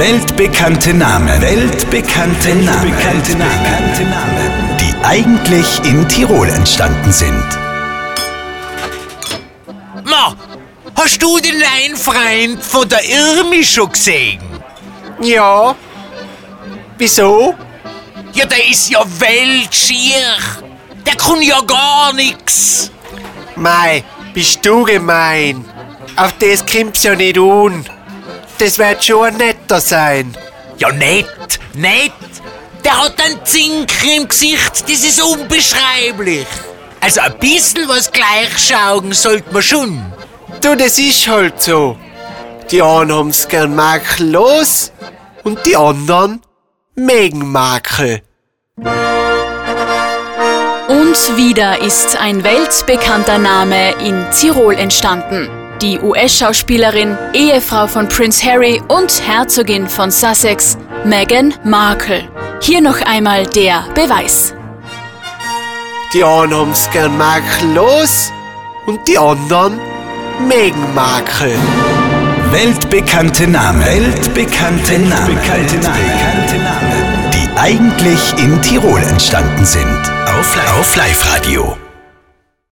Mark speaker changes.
Speaker 1: Weltbekannte Namen. Weltbekannte Namen. Weltbekannte Namen. Die eigentlich in Tirol entstanden sind.
Speaker 2: Ma, hast du den neuen Freund von der Irmi schon gesehen?
Speaker 3: Ja. Wieso?
Speaker 2: Ja, der ist ja weltschier. Der kann ja gar nix.
Speaker 3: Mei, bist du gemein. Auf das kommt's ja nicht an. Das wird schon ein netter sein.
Speaker 2: Ja, nett, nett. Der hat einen Zinker im Gesicht, das ist unbeschreiblich. Also ein bisschen was gleichschauen sollte man schon.
Speaker 3: Du, das ist halt so. Die einen haben's gern makellos und die anderen mögen Makel.
Speaker 4: Und wieder ist ein weltbekannter Name in Tirol entstanden. Die US-Schauspielerin, Ehefrau von Prince Harry und Herzogin von Sussex, Meghan Markle. Hier noch einmal der Beweis.
Speaker 3: Die einen haben's gern makellos und die anderen mögen Makel.
Speaker 1: Weltbekannte Namen. Weltbekannte Namen. Weltbekannte Namen. Die eigentlich in Tirol entstanden sind. Auf, Li- auf Live-Radio.